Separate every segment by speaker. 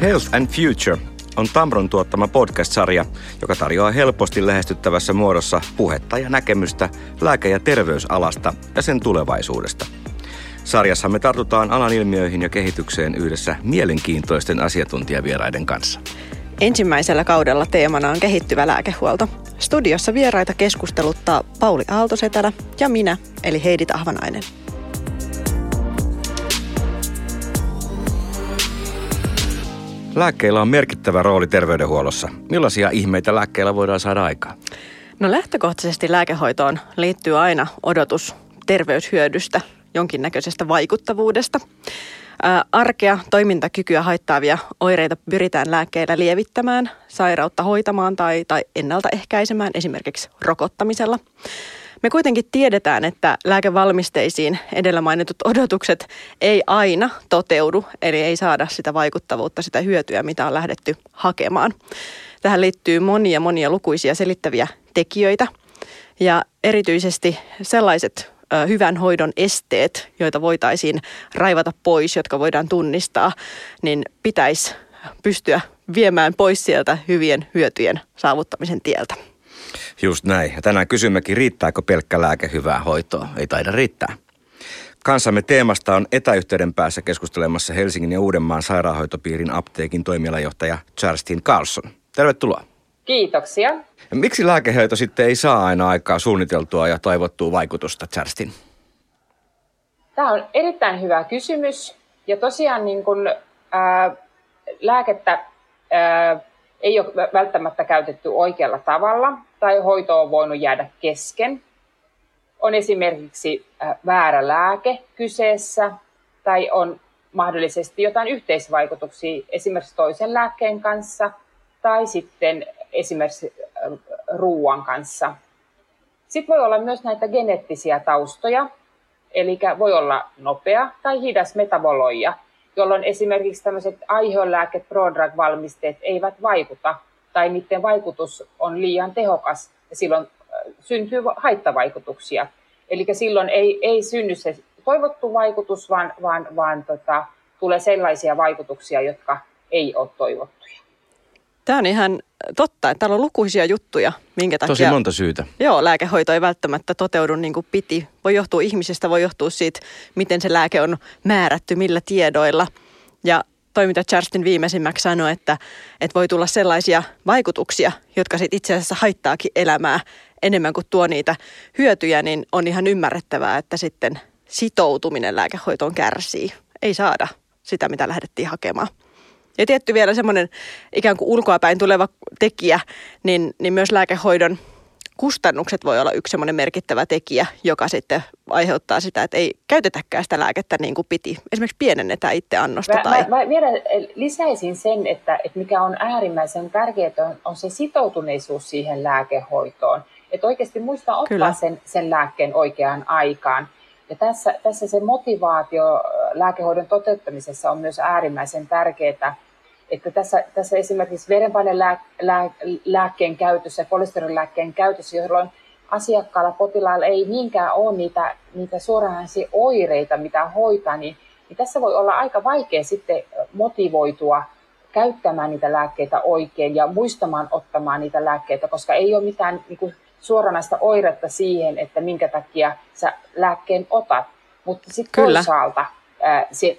Speaker 1: Health and Future on Tamron tuottama podcast-sarja, joka tarjoaa helposti lähestyttävässä muodossa puhetta ja näkemystä lääke- ja terveysalasta ja sen tulevaisuudesta. Sarjassa me tartutaan alan ilmiöihin ja kehitykseen yhdessä mielenkiintoisten asiantuntijavieraiden kanssa.
Speaker 2: Ensimmäisellä kaudella teemana on kehittyvä lääkehuolto. Studiossa vieraita keskusteluttaa Pauli Aaltosetälä ja minä, eli Heidi Tahvanainen.
Speaker 1: Lääkkeillä on merkittävä rooli terveydenhuollossa. Millaisia ihmeitä lääkkeillä voidaan saada aikaan?
Speaker 2: No lähtökohtaisesti lääkehoitoon liittyy aina odotus terveyshyödystä, jonkinnäköisestä vaikuttavuudesta. arkea, toimintakykyä haittaavia oireita pyritään lääkkeillä lievittämään, sairautta hoitamaan tai, tai ennaltaehkäisemään esimerkiksi rokottamisella. Me kuitenkin tiedetään, että lääkevalmisteisiin edellä mainitut odotukset ei aina toteudu, eli ei saada sitä vaikuttavuutta, sitä hyötyä, mitä on lähdetty hakemaan. Tähän liittyy monia monia lukuisia selittäviä tekijöitä ja erityisesti sellaiset hyvän hoidon esteet, joita voitaisiin raivata pois, jotka voidaan tunnistaa, niin pitäisi pystyä viemään pois sieltä hyvien hyötyjen saavuttamisen tieltä.
Speaker 1: Just näin. Ja tänään kysymmekin, riittääkö pelkkä lääke hyvää hoitoa? Ei taida riittää. Kanssamme teemasta on etäyhteyden päässä keskustelemassa Helsingin ja Uudenmaan sairaanhoitopiirin apteekin toimialajohtaja Charlestin Carlson. Tervetuloa.
Speaker 3: Kiitoksia.
Speaker 1: Ja miksi lääkehoito sitten ei saa aina aikaa suunniteltua ja toivottua vaikutusta, Charlestin?
Speaker 3: Tämä on erittäin hyvä kysymys. Ja tosiaan niin kun, ää, lääkettä ää, ei ole välttämättä käytetty oikealla tavalla tai hoito on voinut jäädä kesken. On esimerkiksi väärä lääke kyseessä tai on mahdollisesti jotain yhteisvaikutuksia esimerkiksi toisen lääkkeen kanssa tai sitten esimerkiksi ruoan kanssa. Sitten voi olla myös näitä geneettisiä taustoja, eli voi olla nopea tai hidas metaboloija, jolloin esimerkiksi tämmöiset aiheolääke prodrug-valmisteet eivät vaikuta tai niiden vaikutus on liian tehokas ja silloin äh, syntyy haittavaikutuksia. Eli silloin ei, ei synny se toivottu vaikutus, vaan, vaan, vaan tota, tulee sellaisia vaikutuksia, jotka ei ole toivottuja.
Speaker 2: Tämä on ihan totta, että täällä on lukuisia juttuja, minkä takia...
Speaker 1: Tosi monta syytä.
Speaker 2: Joo, lääkehoito ei välttämättä toteudu niin kuin piti. Voi johtua ihmisestä, voi johtua siitä, miten se lääke on määrätty, millä tiedoilla. Ja toiminta Charstin viimeisimmäksi sanoi, että, että voi tulla sellaisia vaikutuksia, jotka sit itse asiassa haittaakin elämää enemmän kuin tuo niitä hyötyjä, niin on ihan ymmärrettävää, että sitten sitoutuminen lääkehoitoon kärsii. Ei saada sitä, mitä lähdettiin hakemaan. Ja tietty vielä semmoinen ikään kuin ulkoapäin tuleva tekijä, niin, niin myös lääkehoidon kustannukset voi olla yksi semmoinen merkittävä tekijä, joka sitten aiheuttaa sitä, että ei käytetäkään sitä lääkettä niin kuin piti. Esimerkiksi pienennetään itse annosta.
Speaker 3: Mä,
Speaker 2: tai...
Speaker 3: mä, mä vielä lisäisin sen, että, että mikä on äärimmäisen tärkeää, on, on se sitoutuneisuus siihen lääkehoitoon. Että oikeasti muistaa ottaa sen, sen lääkkeen oikeaan aikaan. Ja tässä, tässä se motivaatio lääkehoidon toteuttamisessa on myös äärimmäisen tärkeää, että tässä, tässä esimerkiksi verenpainelääkkeen käytössä, kolesterolilääkkeen käytössä, jolloin asiakkaalla, potilaalla ei niinkään ole niitä, niitä suoranaisia oireita, mitä hoitaa, niin, niin tässä voi olla aika vaikea sitten motivoitua käyttämään niitä lääkkeitä oikein ja muistamaan ottamaan niitä lääkkeitä, koska ei ole mitään niin kuin, suoranaista oiretta siihen, että minkä takia sä lääkkeen otat. Mutta sitten toisaalta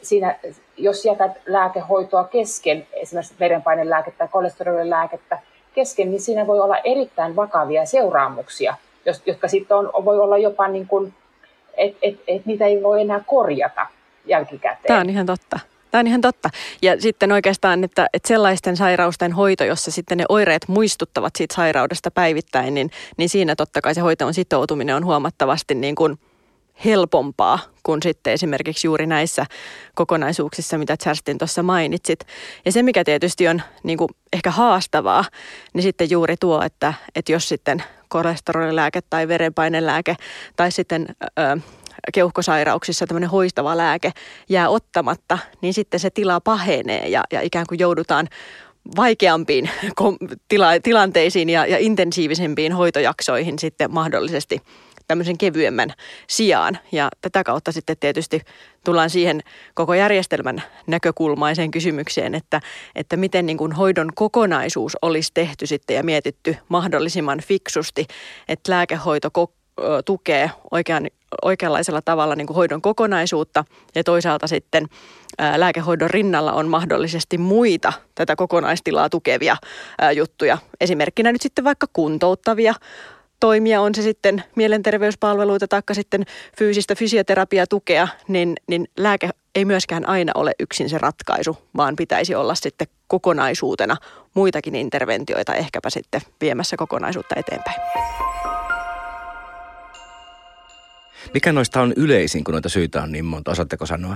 Speaker 3: siinä, jos jätät lääkehoitoa kesken, esimerkiksi verenpainelääkettä tai kolesterolilääkettä kesken, niin siinä voi olla erittäin vakavia seuraamuksia, jotka sitten on, voi olla jopa niin kuin, että et, et niitä ei voi enää korjata jälkikäteen.
Speaker 2: Tämä on ihan totta. Tämä on ihan totta. Ja sitten oikeastaan, että, että sellaisten sairausten hoito, jossa sitten ne oireet muistuttavat siitä sairaudesta päivittäin, niin, niin siinä totta kai se hoitoon sitoutuminen on huomattavasti niin kuin – helpompaa kuin sitten esimerkiksi juuri näissä kokonaisuuksissa, mitä Charstin tuossa mainitsit. Ja se, mikä tietysti on niin kuin ehkä haastavaa, niin sitten juuri tuo, että, että jos sitten kolesterolilääke tai verenpainelääke tai sitten ö, keuhkosairauksissa tämmöinen hoistava lääke jää ottamatta, niin sitten se tila pahenee ja, ja ikään kuin joudutaan vaikeampiin tila, tilanteisiin ja, ja intensiivisempiin hoitojaksoihin sitten mahdollisesti tämmöisen kevyemmän sijaan. Ja tätä kautta sitten tietysti tullaan siihen koko järjestelmän näkökulmaiseen kysymykseen, että, että miten niin kuin hoidon kokonaisuus olisi tehty sitten ja mietitty mahdollisimman fiksusti, että lääkehoito tukee oikean, oikeanlaisella tavalla niin kuin hoidon kokonaisuutta ja toisaalta sitten ää, lääkehoidon rinnalla on mahdollisesti muita tätä kokonaistilaa tukevia juttuja. Esimerkkinä nyt sitten vaikka kuntouttavia toimia, on se sitten mielenterveyspalveluita tai sitten fyysistä fysioterapiatukea, niin, niin lääke ei myöskään aina ole yksin se ratkaisu, vaan pitäisi olla sitten kokonaisuutena muitakin interventioita ehkäpä sitten viemässä kokonaisuutta eteenpäin.
Speaker 1: Mikä noista on yleisin, kun noita syitä on niin monta? Osaatteko sanoa?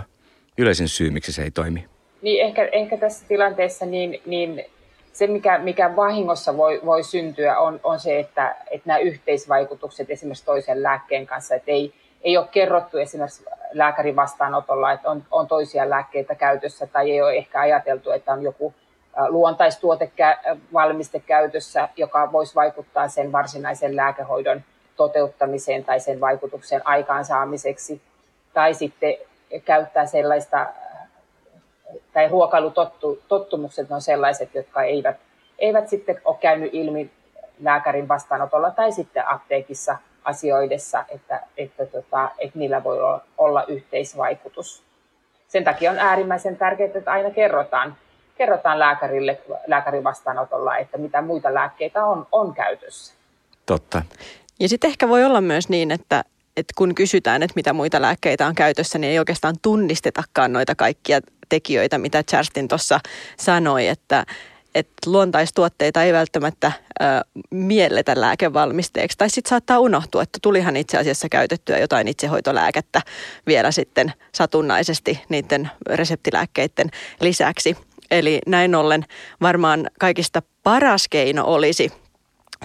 Speaker 1: Yleisin syy, miksi se ei toimi?
Speaker 3: Niin ehkä, ehkä tässä tilanteessa niin, niin se, mikä, mikä vahingossa voi, voi syntyä, on, on se, että, että nämä yhteisvaikutukset esimerkiksi toisen lääkkeen kanssa, että ei, ei ole kerrottu esimerkiksi lääkärin vastaanotolla, että on, on toisia lääkkeitä käytössä tai ei ole ehkä ajateltu, että on joku luontaistuote valmiste käytössä, joka voisi vaikuttaa sen varsinaisen lääkehoidon toteuttamiseen tai sen vaikutuksen aikaansaamiseksi. Tai sitten käyttää sellaista, tai ruokailutottumukset on sellaiset, jotka eivät, eivät sitten ole käynyt ilmi lääkärin vastaanotolla tai sitten apteekissa asioidessa, että, että, tota, että niillä voi olla yhteisvaikutus. Sen takia on äärimmäisen tärkeää, että aina kerrotaan, kerrotaan lääkärille lääkärin vastaanotolla, että mitä muita lääkkeitä on, on käytössä.
Speaker 1: Totta.
Speaker 2: Ja sitten ehkä voi olla myös niin, että, että kun kysytään, että mitä muita lääkkeitä on käytössä, niin ei oikeastaan tunnistetakaan noita kaikkia tekijöitä, mitä Charstin tuossa sanoi, että, että luontaistuotteita ei välttämättä ö, mielletä lääkevalmisteeksi. Tai sitten saattaa unohtua, että tulihan itse asiassa käytettyä jotain itsehoitolääkettä vielä sitten satunnaisesti niiden reseptilääkkeiden lisäksi. Eli näin ollen varmaan kaikista paras keino olisi –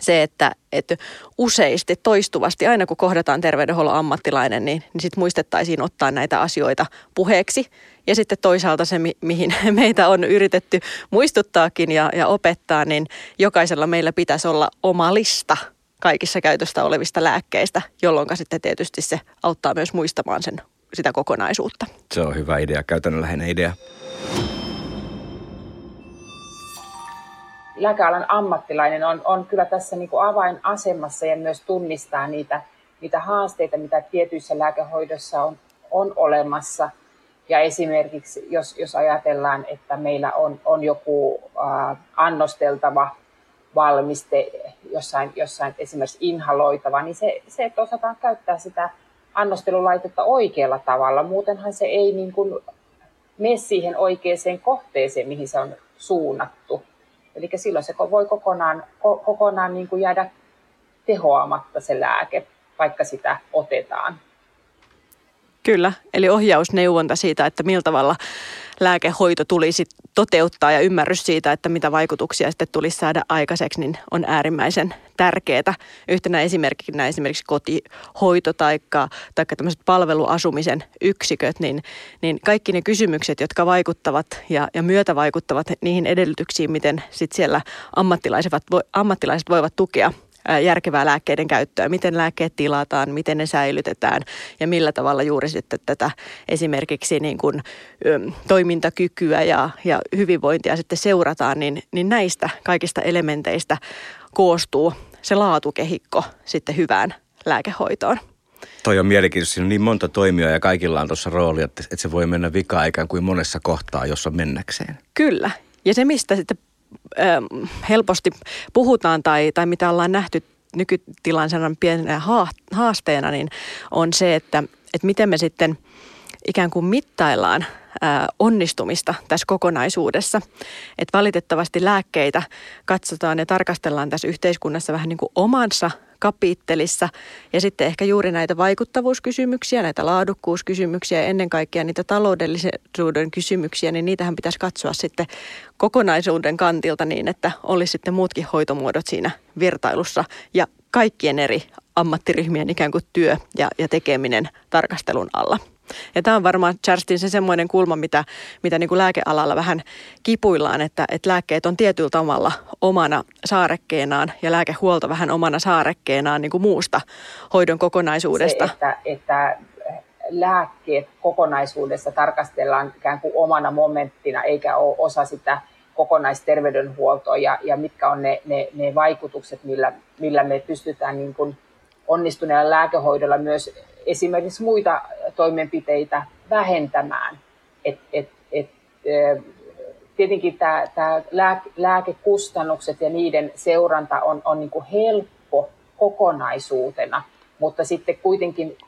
Speaker 2: se, että, että useasti, toistuvasti, aina kun kohdataan terveydenhuollon ammattilainen, niin, niin sitten muistettaisiin ottaa näitä asioita puheeksi. Ja sitten toisaalta se, mi- mihin meitä on yritetty muistuttaakin ja, ja opettaa, niin jokaisella meillä pitäisi olla oma lista kaikissa käytöstä olevista lääkkeistä, jolloin sitten tietysti se auttaa myös muistamaan sen, sitä kokonaisuutta.
Speaker 1: Se on hyvä idea, käytännönläheinen idea.
Speaker 3: lääkealan ammattilainen on, on kyllä tässä niin kuin avainasemassa ja myös tunnistaa niitä, niitä haasteita, mitä tietyissä lääkehoidossa on, on olemassa. Ja esimerkiksi jos, jos ajatellaan, että meillä on, on joku äh, annosteltava valmiste, jossain, jossain esimerkiksi inhaloitava, niin se, se, että osataan käyttää sitä annostelulaitetta oikealla tavalla. Muutenhan se ei niin kuin mene siihen oikeaan kohteeseen, mihin se on suunnattu. Eli silloin se voi kokonaan, kokonaan niin kuin jäädä tehoamatta se lääke, vaikka sitä otetaan.
Speaker 2: Kyllä, eli ohjausneuvonta siitä, että millä tavalla lääkehoito tulisi toteuttaa ja ymmärrys siitä, että mitä vaikutuksia sitten tulisi saada aikaiseksi, niin on äärimmäisen tärkeää. Yhtenä esimerkkinä esimerkiksi kotihoito tai tämmöiset palveluasumisen yksiköt, niin, niin kaikki ne kysymykset, jotka vaikuttavat ja, ja myötä vaikuttavat niihin edellytyksiin, miten sitten siellä ammattilaiset, ammattilaiset voivat tukea järkevää lääkkeiden käyttöä, miten lääkkeet tilataan, miten ne säilytetään ja millä tavalla juuri sitten tätä esimerkiksi niin kuin, toimintakykyä ja, ja hyvinvointia sitten seurataan, niin, niin näistä kaikista elementeistä koostuu se laatukehikko sitten hyvään lääkehoitoon.
Speaker 1: Toi on mielenkiintoista. Siinä on niin monta toimia ja kaikilla on tuossa rooli, että, että se voi mennä vikaan ikään kuin monessa kohtaa, jossa mennäkseen.
Speaker 2: Kyllä. Ja se, mistä sitten helposti puhutaan tai, tai mitä ollaan nähty nykytilan sellainen pienenä haasteena, niin on se, että, että miten me sitten ikään kuin mittaillaan onnistumista tässä kokonaisuudessa. Että valitettavasti lääkkeitä katsotaan ja tarkastellaan tässä yhteiskunnassa vähän niin kuin omansa kapittelissa. Ja sitten ehkä juuri näitä vaikuttavuuskysymyksiä, näitä laadukkuuskysymyksiä ja ennen kaikkea niitä taloudellisuuden kysymyksiä, niin niitähän pitäisi katsoa sitten kokonaisuuden kantilta niin, että olisi sitten muutkin hoitomuodot siinä vertailussa ja kaikkien eri ammattiryhmien ikään kuin työ ja, ja tekeminen tarkastelun alla. Ja tämä on varmaan, Charstin, se semmoinen kulma, mitä, mitä niin kuin lääkealalla vähän kipuillaan, että, että lääkkeet on tietyllä tavalla omana saarekkeenaan ja lääkehuolto vähän omana saarekkeenaan niin kuin muusta hoidon kokonaisuudesta.
Speaker 3: Se, että, että lääkkeet kokonaisuudessa tarkastellaan ikään kuin omana momenttina, eikä ole osa sitä kokonaisterveydenhuoltoa ja, ja mitkä on ne, ne, ne vaikutukset, millä, millä me pystytään niin kuin onnistuneella lääkehoidolla myös esimerkiksi muita toimenpiteitä vähentämään. Et, et, et, tietenkin tämä, tämä lääkekustannukset ja niiden seuranta on, on niin kuin helppo kokonaisuutena, mutta sitten kuitenkin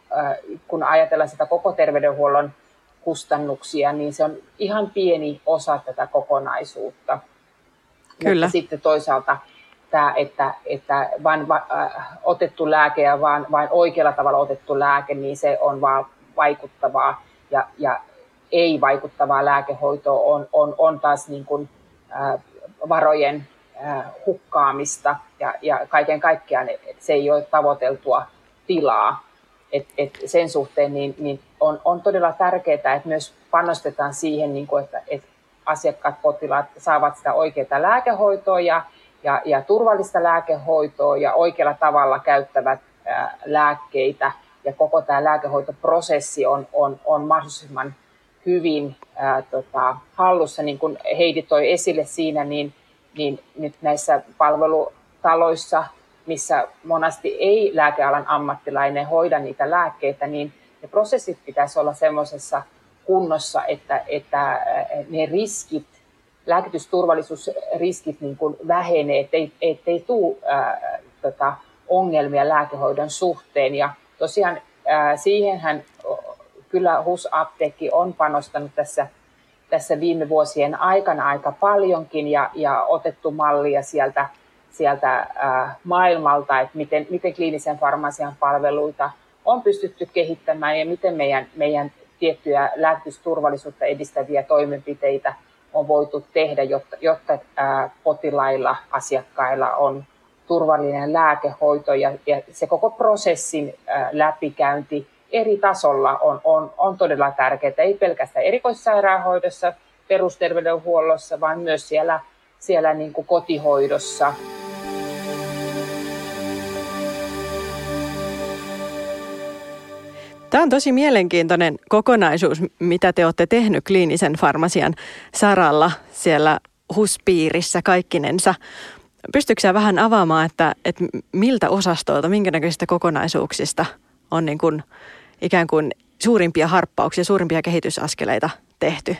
Speaker 3: kun ajatellaan sitä koko terveydenhuollon kustannuksia, niin se on ihan pieni osa tätä kokonaisuutta.
Speaker 2: Kyllä.
Speaker 3: Mutta sitten toisaalta tämä, että, että vain va, äh, otettu lääke ja vain, vain oikealla tavalla otettu lääke, niin se on vaan vaikuttavaa. Ja, ja ei vaikuttavaa lääkehoitoa on, on, on taas niin kuin, äh, varojen äh, hukkaamista ja, ja kaiken kaikkiaan se ei ole tavoiteltua tilaa. Et, et sen suhteen niin, niin on, on todella tärkeää, että myös panostetaan siihen, niin kuin, että, että asiakkaat, potilaat saavat sitä oikeaa lääkehoitoa ja, ja, ja turvallista lääkehoitoa ja oikealla tavalla käyttävät ää, lääkkeitä. Ja koko tämä lääkehoitoprosessi on, on, on mahdollisimman hyvin ää, tota, hallussa. Niin kuin Heidi toi esille siinä, niin, niin nyt näissä palvelutaloissa, missä monasti ei lääkealan ammattilainen hoida niitä lääkkeitä, niin ne prosessit pitäisi olla semmoisessa kunnossa, että, että ne riskit lääkitysturvallisuusriskit niin kuin vähenee, ettei, ettei tule tota, ongelmia lääkehoidon suhteen. Ja tosiaan ää, siihenhän kyllä HUS-apteekki on panostanut tässä, tässä viime vuosien aikana aika paljonkin ja, ja otettu mallia sieltä, sieltä ää, maailmalta, että miten, miten kliinisen farmasian palveluita on pystytty kehittämään ja miten meidän, meidän tiettyjä lääkitysturvallisuutta edistäviä toimenpiteitä – on voitu tehdä, jotta, jotta potilailla, asiakkailla on turvallinen lääkehoito ja, ja se koko prosessin läpikäynti eri tasolla on, on, on todella tärkeää, ei pelkästään erikoissairaanhoidossa, perusterveydenhuollossa, vaan myös siellä, siellä niin kuin kotihoidossa.
Speaker 2: Tämä on tosi mielenkiintoinen kokonaisuus, mitä te olette tehnyt kliinisen farmasian saralla siellä HUS-piirissä kaikkinensa. Pystyykö vähän avaamaan, että, että miltä osastoilta, minkä näköisistä kokonaisuuksista on niin kuin, ikään kuin suurimpia harppauksia, suurimpia kehitysaskeleita tehty?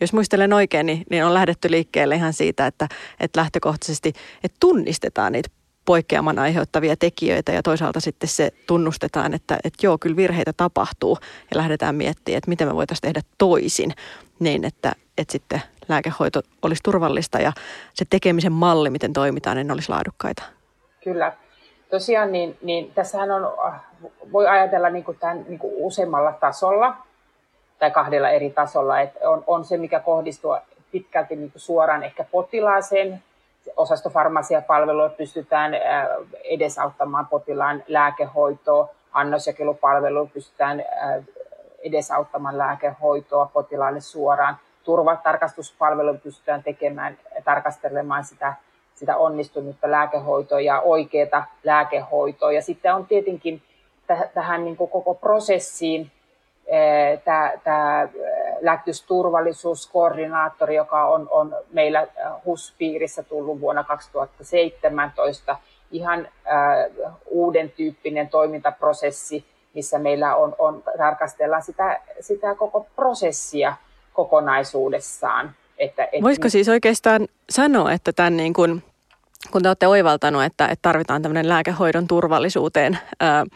Speaker 2: Jos muistelen oikein, niin, niin on lähdetty liikkeelle ihan siitä, että, että lähtökohtaisesti että tunnistetaan niitä poikkeaman aiheuttavia tekijöitä ja toisaalta sitten se tunnustetaan, että, että joo, kyllä virheitä tapahtuu ja lähdetään miettimään, että miten me voitaisiin tehdä toisin niin, että, että sitten lääkehoito olisi turvallista ja se tekemisen malli, miten toimitaan, niin olisi laadukkaita.
Speaker 3: Kyllä. Tosiaan, niin, niin tässähän on, voi ajatella niin kuin tämän niin kuin useammalla tasolla tai kahdella eri tasolla. Että on, on se, mikä kohdistuu pitkälti niin kuin suoraan ehkä potilaaseen, osastofarmasiapalvelua pystytään edesauttamaan potilaan lääkehoitoa, annosjakelupalvelua pystytään edesauttamaan lääkehoitoa potilaalle suoraan, turvatarkastuspalvelu pystytään tekemään, tarkastelemaan sitä, sitä onnistunutta lääkehoitoa ja oikeaa lääkehoitoa. Ja sitten on tietenkin tähän niin koko prosessiin tämä lääkitysturvallisuuskoordinaattori, joka on, on meillä HUS-piirissä tullut vuonna 2017, ihan äh, uuden tyyppinen toimintaprosessi, missä meillä on, on tarkastellaan sitä, sitä koko prosessia kokonaisuudessaan.
Speaker 2: Että, et Voisiko siis oikeastaan sanoa, että tämän niin kuin kun te olette oivaltanut, että, että tarvitaan tämmöinen lääkehoidon turvallisuuteen ää,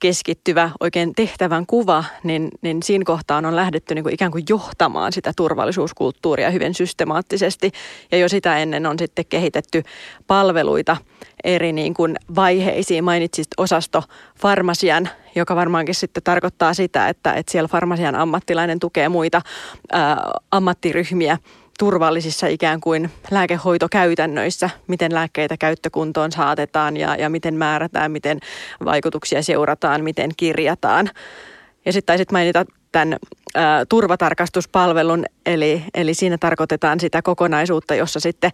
Speaker 2: keskittyvä oikein tehtävän kuva, niin, niin siinä kohtaan on lähdetty niin kuin ikään kuin johtamaan sitä turvallisuuskulttuuria hyvin systemaattisesti. Ja jo sitä ennen on sitten kehitetty palveluita eri niin kuin vaiheisiin. Mainitsit osasto farmasian, joka varmaankin sitten tarkoittaa sitä, että, että siellä farmasian ammattilainen tukee muita ää, ammattiryhmiä turvallisissa ikään kuin lääkehoitokäytännöissä, miten lääkkeitä käyttökuntoon saatetaan ja, ja miten määrätään, miten vaikutuksia seurataan, miten kirjataan. Ja sitten taisit mainita tämän ä, turvatarkastuspalvelun, eli, eli siinä tarkoitetaan sitä kokonaisuutta, jossa sitten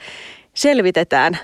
Speaker 2: selvitetään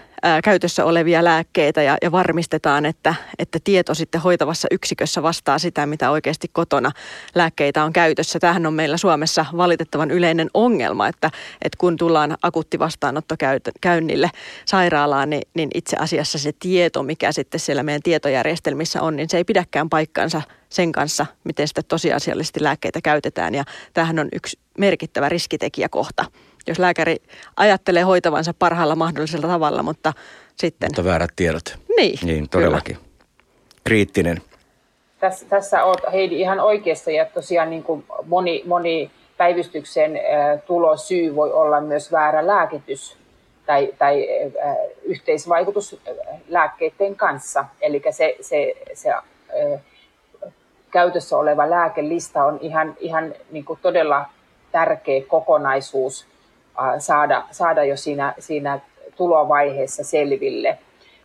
Speaker 2: käytössä olevia lääkkeitä ja, ja varmistetaan, että, että tieto sitten hoitavassa yksikössä vastaa sitä, mitä oikeasti kotona lääkkeitä on käytössä. Tähän on meillä Suomessa valitettavan yleinen ongelma, että, että kun tullaan akuutti vastaanottokäynnille sairaalaan, niin, niin itse asiassa se tieto, mikä sitten siellä meidän tietojärjestelmissä on, niin se ei pidäkään paikkansa sen kanssa, miten sitten tosiasiallisesti lääkkeitä käytetään. Ja tämähän on yksi merkittävä riskitekijäkohta jos lääkäri ajattelee hoitavansa parhaalla mahdollisella tavalla, mutta sitten...
Speaker 1: Mutta väärät tiedot.
Speaker 2: Niin,
Speaker 1: Niin, todellakin. Kyllä. Kriittinen.
Speaker 3: Tässä, tässä olet Heidi ihan oikeassa ja tosiaan niin kuin moni, moni päivystyksen tulosyy voi olla myös väärä lääkitys tai, tai yhteisvaikutus lääkkeiden kanssa. Eli se, se, se käytössä oleva lääkelista on ihan, ihan niin kuin todella tärkeä kokonaisuus saada, saada jo siinä, siinä tulovaiheessa selville.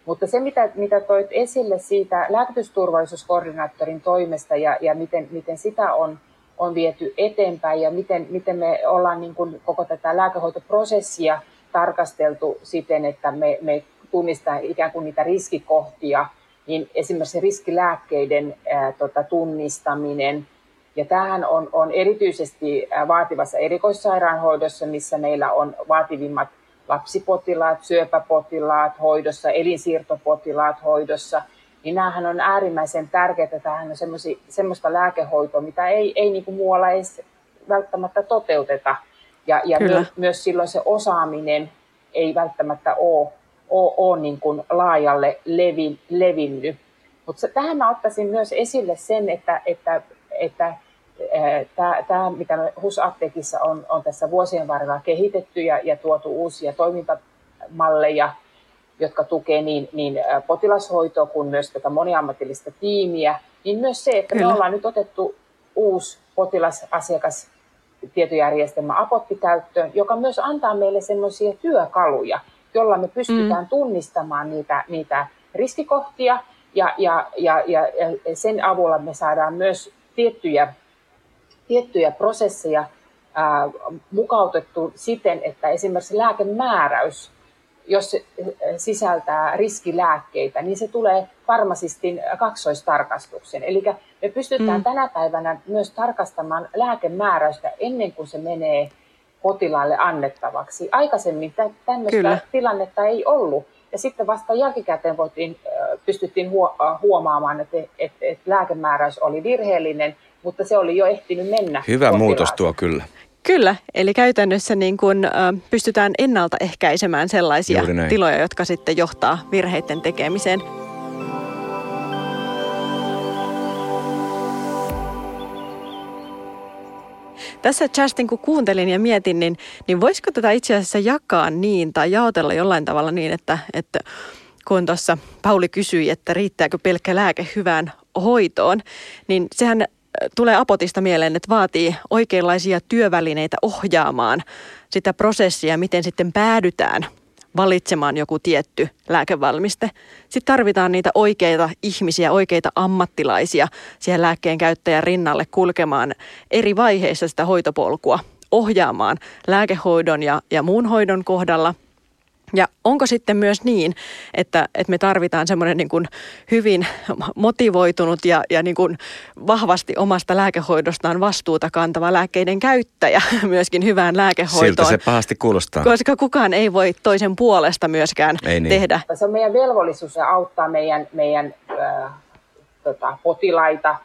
Speaker 3: Mutta se, mitä, mitä toit esille siitä lääkitysturvallisuuskoordinaattorin toimesta ja, ja miten, miten sitä on, on viety eteenpäin ja miten, miten me ollaan niin kuin koko tätä lääkehoitoprosessia tarkasteltu siten, että me, me tunnistetaan ikään kuin niitä riskikohtia, niin esimerkiksi riskilääkkeiden ää, tota, tunnistaminen – ja tämähän on, on erityisesti vaativassa erikoissairaanhoidossa, missä meillä on vaativimmat lapsipotilaat, syöpäpotilaat hoidossa, elinsiirtopotilaat hoidossa, niin näähän on äärimmäisen tärkeää. Tämähän on semmoista lääkehoitoa, mitä ei, ei niin kuin muualla edes välttämättä toteuteta. Ja, ja myös, myös silloin se osaaminen ei välttämättä ole, ole, ole niin kuin laajalle levi, levinnyt. Mutta tähän mä ottaisin myös esille sen, että, että, että tämä, mitä HUS-apteekissa on, on tässä vuosien varrella kehitetty ja, ja tuotu uusia toimintamalleja, jotka tukevat niin, niin potilashoitoa kuin myös tätä moniammatillista tiimiä, niin myös se, että Kyllä. me ollaan nyt otettu uusi potilasasiakas tietojärjestelmä Apotti käyttöön, joka myös antaa meille sellaisia työkaluja, jolla me pystytään mm. tunnistamaan niitä, niitä riskikohtia ja, ja, ja, ja sen avulla me saadaan myös tiettyjä tiettyjä prosesseja ää, mukautettu siten, että esimerkiksi lääkemääräys, jos se sisältää riskilääkkeitä, niin se tulee farmasistin kaksoistarkastuksen. Eli me pystytään mm. tänä päivänä myös tarkastamaan lääkemääräystä ennen kuin se menee potilaalle annettavaksi. Aikaisemmin tämmöistä Kyllä. tilannetta ei ollut. Ja sitten vasta jälkikäteen voitiin, pystyttiin huomaamaan, että, että, että lääkemääräys oli virheellinen – mutta se oli jo ehtinyt mennä.
Speaker 1: Hyvä muutos tuo kyllä.
Speaker 2: Kyllä, eli käytännössä niin kun, ö, pystytään ennaltaehkäisemään sellaisia tiloja, jotka sitten johtaa virheiden tekemiseen. Tässä Justin, kun kuuntelin ja mietin, niin, niin voisiko tätä itse asiassa jakaa niin tai jaotella jollain tavalla niin, että, että kun tuossa Pauli kysyi, että riittääkö pelkkä lääke hyvään hoitoon, niin sehän tulee apotista mieleen, että vaatii oikeanlaisia työvälineitä ohjaamaan sitä prosessia, miten sitten päädytään valitsemaan joku tietty lääkevalmiste. Sitten tarvitaan niitä oikeita ihmisiä, oikeita ammattilaisia siihen lääkkeen käyttäjän rinnalle kulkemaan eri vaiheissa sitä hoitopolkua, ohjaamaan lääkehoidon ja, ja muun hoidon kohdalla – ja onko sitten myös niin, että, että me tarvitaan semmoinen niin kuin hyvin motivoitunut ja, ja niin kuin vahvasti omasta lääkehoidostaan vastuuta kantava lääkkeiden käyttäjä myöskin hyvään lääkehoitoon?
Speaker 1: Siltä se pahasti kuulostaa.
Speaker 2: Koska kukaan ei voi toisen puolesta myöskään ei niin. tehdä.
Speaker 3: Se on meidän velvollisuus auttaa meidän, meidän äh, tota, potilaita, äh,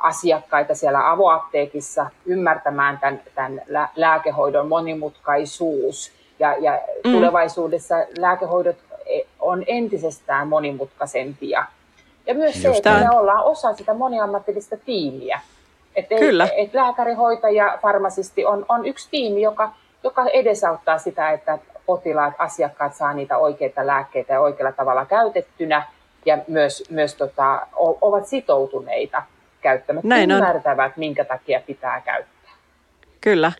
Speaker 3: asiakkaita siellä avoapteekissa ymmärtämään tämän, tämän lääkehoidon monimutkaisuus – ja, ja mm. tulevaisuudessa lääkehoidot e, on entisestään monimutkaisempia. Ja myös Just se, että me ollaan osa sitä moniammatillista tiimiä. Että Kyllä. Et lääkäri, hoitaja, farmasisti on, on yksi tiimi, joka, joka edesauttaa sitä, että potilaat, asiakkaat saa niitä oikeita lääkkeitä ja oikealla tavalla käytettynä ja myös, myös tota, ovat sitoutuneita käyttämään, Näin ymmärtävät, on. minkä takia pitää käyttää.
Speaker 2: Kyllä.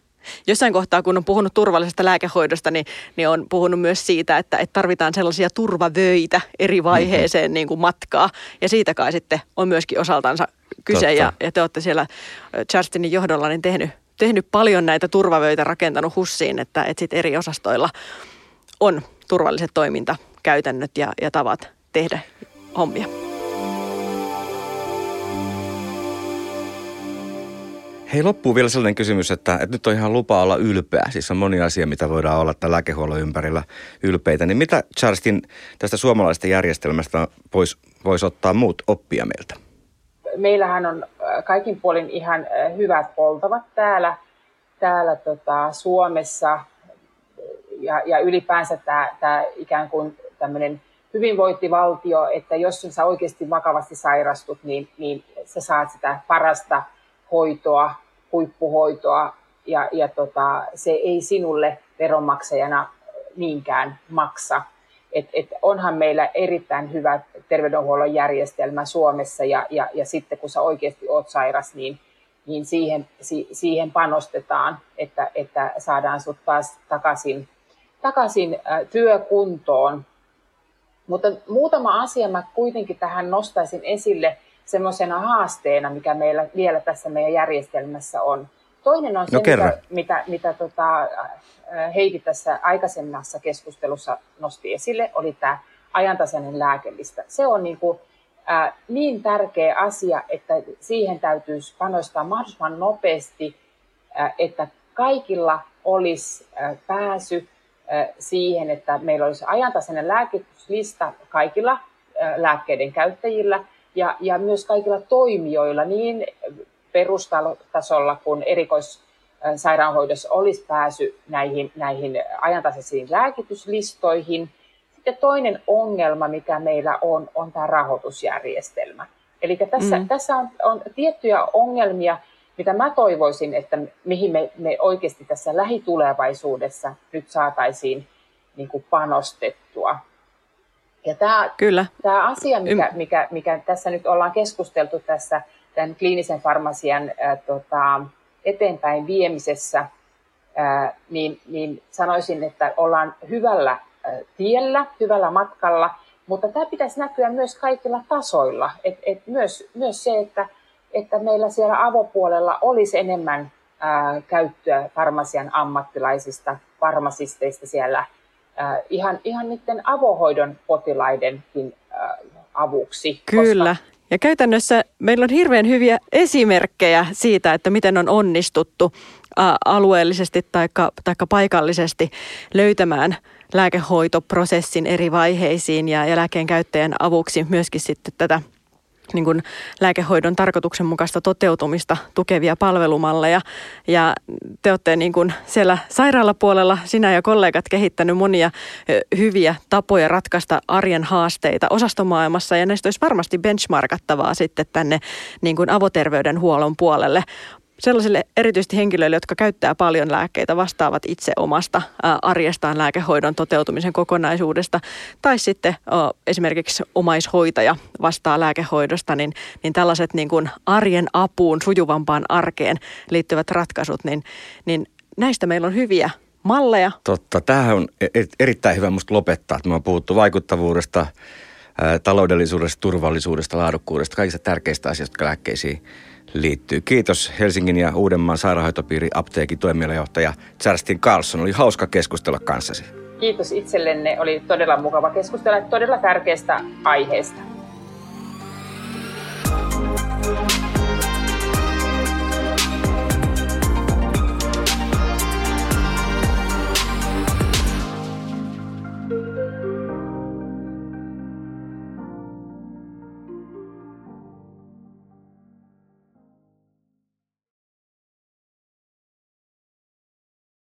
Speaker 2: Jossain kohtaa, kun on puhunut turvallisesta lääkehoidosta, niin, niin on puhunut myös siitä, että, että tarvitaan sellaisia turvavöitä eri vaiheeseen mm-hmm. niin kuin matkaa. Ja siitä kai sitten on myöskin osaltansa kyse. Ja, ja te olette siellä Charstinin johdolla niin tehnyt, tehnyt paljon näitä turvavöitä rakentanut hussiin, että, että sit eri osastoilla on turvalliset toimintakäytännöt ja, ja tavat tehdä hommia.
Speaker 1: Hei, loppuu vielä sellainen kysymys, että, että nyt on ihan lupa olla ylpeä. Siis on moni asia, mitä voidaan olla tämän lääkehuollon ympärillä ylpeitä. Niin mitä Charlestin tästä suomalaisesta järjestelmästä voisi vois ottaa muut oppia meiltä?
Speaker 3: Meillähän on äh, kaikin puolin ihan äh, hyvät oltavat täällä, täällä tota Suomessa ja, ja ylipäänsä tämä, tämä ikään kuin tämmöinen hyvinvointivaltio, että jos sä oikeasti vakavasti sairastut, niin, niin sä saat sitä parasta hoitoa, huippuhoitoa ja, ja tota, se ei sinulle veronmaksajana niinkään maksa. Et, et onhan meillä erittäin hyvä terveydenhuollon järjestelmä Suomessa ja, ja, ja sitten kun sä oikeasti oot sairas, niin, niin siihen, si, siihen panostetaan, että, että saadaan sut taas takaisin, takaisin työkuntoon. Mutta muutama asia mä kuitenkin tähän nostaisin esille semmoisena haasteena, mikä meillä vielä tässä meidän järjestelmässä on. Toinen on no se, mitä, mitä, mitä tota, Heidi tässä aikaisemmassa keskustelussa nosti esille, oli tämä ajantasainen lääkelistä. Se on niin, kuin, äh, niin tärkeä asia, että siihen täytyisi panostaa mahdollisimman nopeasti, äh, että kaikilla olisi äh, pääsy äh, siihen, että meillä olisi ajantasainen lääkityslista kaikilla äh, lääkkeiden käyttäjillä ja, ja myös kaikilla toimijoilla niin perustasolla kuin erikoissairaanhoidossa olisi pääsy näihin, näihin ajantasaisiin lääkityslistoihin. Sitten toinen ongelma, mikä meillä on, on tämä rahoitusjärjestelmä. Eli tässä, mm. tässä on, on tiettyjä ongelmia, mitä mä toivoisin, että mihin me, me oikeasti tässä lähitulevaisuudessa nyt saataisiin niin kuin panostettua. Ja tämä, Kyllä. tämä asia, mikä, mikä, mikä tässä nyt ollaan keskusteltu tässä tämän kliinisen farmasian ää, tota, eteenpäin viemisessä, ää, niin, niin sanoisin, että ollaan hyvällä ää, tiellä, hyvällä matkalla, mutta tämä pitäisi näkyä myös kaikilla tasoilla. Et, et myös, myös se, että, että meillä siellä avopuolella olisi enemmän ää, käyttöä farmasian ammattilaisista, farmasisteista siellä äh, ihan, ihan niiden avohoidon potilaidenkin äh, avuksi.
Speaker 2: Kyllä. Koska... Ja käytännössä meillä on hirveän hyviä esimerkkejä siitä, että miten on onnistuttu alueellisesti tai paikallisesti löytämään lääkehoitoprosessin eri vaiheisiin ja, ja käyttäjän avuksi myöskin sitten tätä – niin kuin lääkehoidon tarkoituksenmukaista toteutumista tukevia palvelumalleja. Ja te olette niin kuin siellä sairaalapuolella, sinä ja kollegat, kehittänyt monia hyviä tapoja ratkaista arjen haasteita osastomaailmassa. Ja näistä olisi varmasti benchmarkattavaa sitten tänne niin kuin avoterveydenhuollon puolelle sellaisille erityisesti henkilöille, jotka käyttää paljon lääkkeitä, vastaavat itse omasta arjestaan lääkehoidon toteutumisen kokonaisuudesta, tai sitten esimerkiksi omaishoitaja vastaa lääkehoidosta, niin, niin tällaiset niin kuin arjen apuun, sujuvampaan arkeen liittyvät ratkaisut, niin, niin näistä meillä on hyviä malleja.
Speaker 1: Totta, tämähän on e-, e-, erittäin hyvä musta lopettaa, että me on puhuttu vaikuttavuudesta, taloudellisuudesta, turvallisuudesta, laadukkuudesta, kaikista tärkeistä asioista, jotka lääkkeisiin liittyy. Kiitos Helsingin ja Uudenmaan sairaanhoitopiiri apteekin toimialajohtaja Charlestin Carlson. Oli hauska keskustella kanssasi.
Speaker 3: Kiitos itsellenne. Oli todella mukava keskustella todella tärkeästä aiheesta.